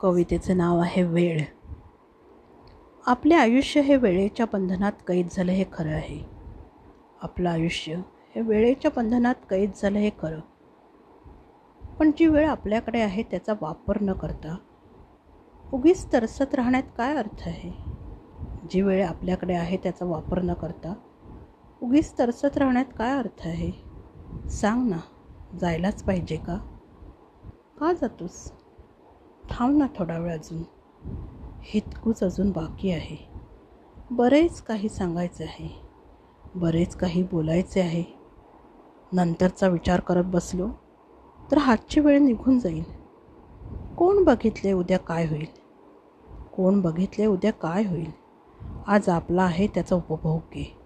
कवितेचं नाव आहे वेळ. आपले आयुष्य हे वेळेच्या बंधनात कैद झालं हे खरं आहे. आपलं आयुष्य हे वेळेच्या बंधनात कैद झालं हे खरं. पण जी वेळ आपल्याकडे आहे त्याचा वापर न करता उगीच तरसत राहण्यात काय अर्थ आहे? जी वेळ आपल्याकडे आहे त्याचा वापर न करता उगीच तरसत राहण्यात काय अर्थ आहे? सांग ना जायलाच पाहिजे का? का जातोस? थांब ना थोडा वेळ अजून. हितकूच अजून बाकी आहे. बरेच काही सांगायचे आहे. बरेच काही बोलायचे आहे. नंतरचा विचार करत बसलो तर हातची वेळ निघून जाईल. कोण बघितले उद्या काय होईल? कोण बघितले उद्या काय होईल? आज आपला आहे त्याचा उपभोग घे.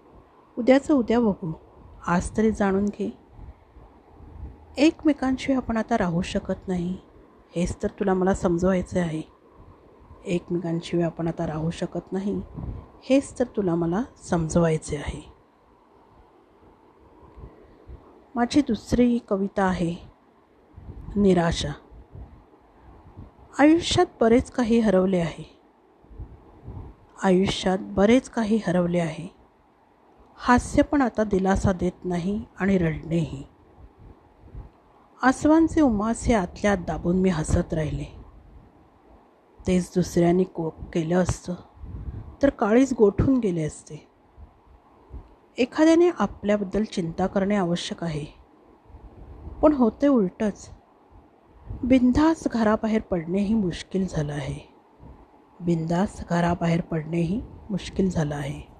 उद्याचं उद्या बघू. आज तरी जाणून घे. एकमेकांशी आपण आता राहू शकत नाही. हेच तर तुला मला समजवायचे आहे. एकमेकांशिवाय आपण आता राहू शकत नाही. हेच तर तुला मला समजवायचे आहे. माझी दुसरी कविता आहे निराशा. आयुष्यात बरेच काही हरवले आहे. आयुष्यात बरेच काही हरवले आहे. हास्य पण आता दिलासा देत नाही आणि रडणेही. आसवांचे उमास हे आतल्या दाबून मी हसत राहिले. तेच दुसऱ्याने को केलं असतं तर काळीच गोठून गेले असते. एखाद्याने आपल्याबद्दल चिंता करणे आवश्यक आहे. पण होते उलटंच बिंदास घराबाहेर पडणेही मुश्किल झालं आहे. बिंदास घराबाहेर पडणेही मुश्किल झालं आहे.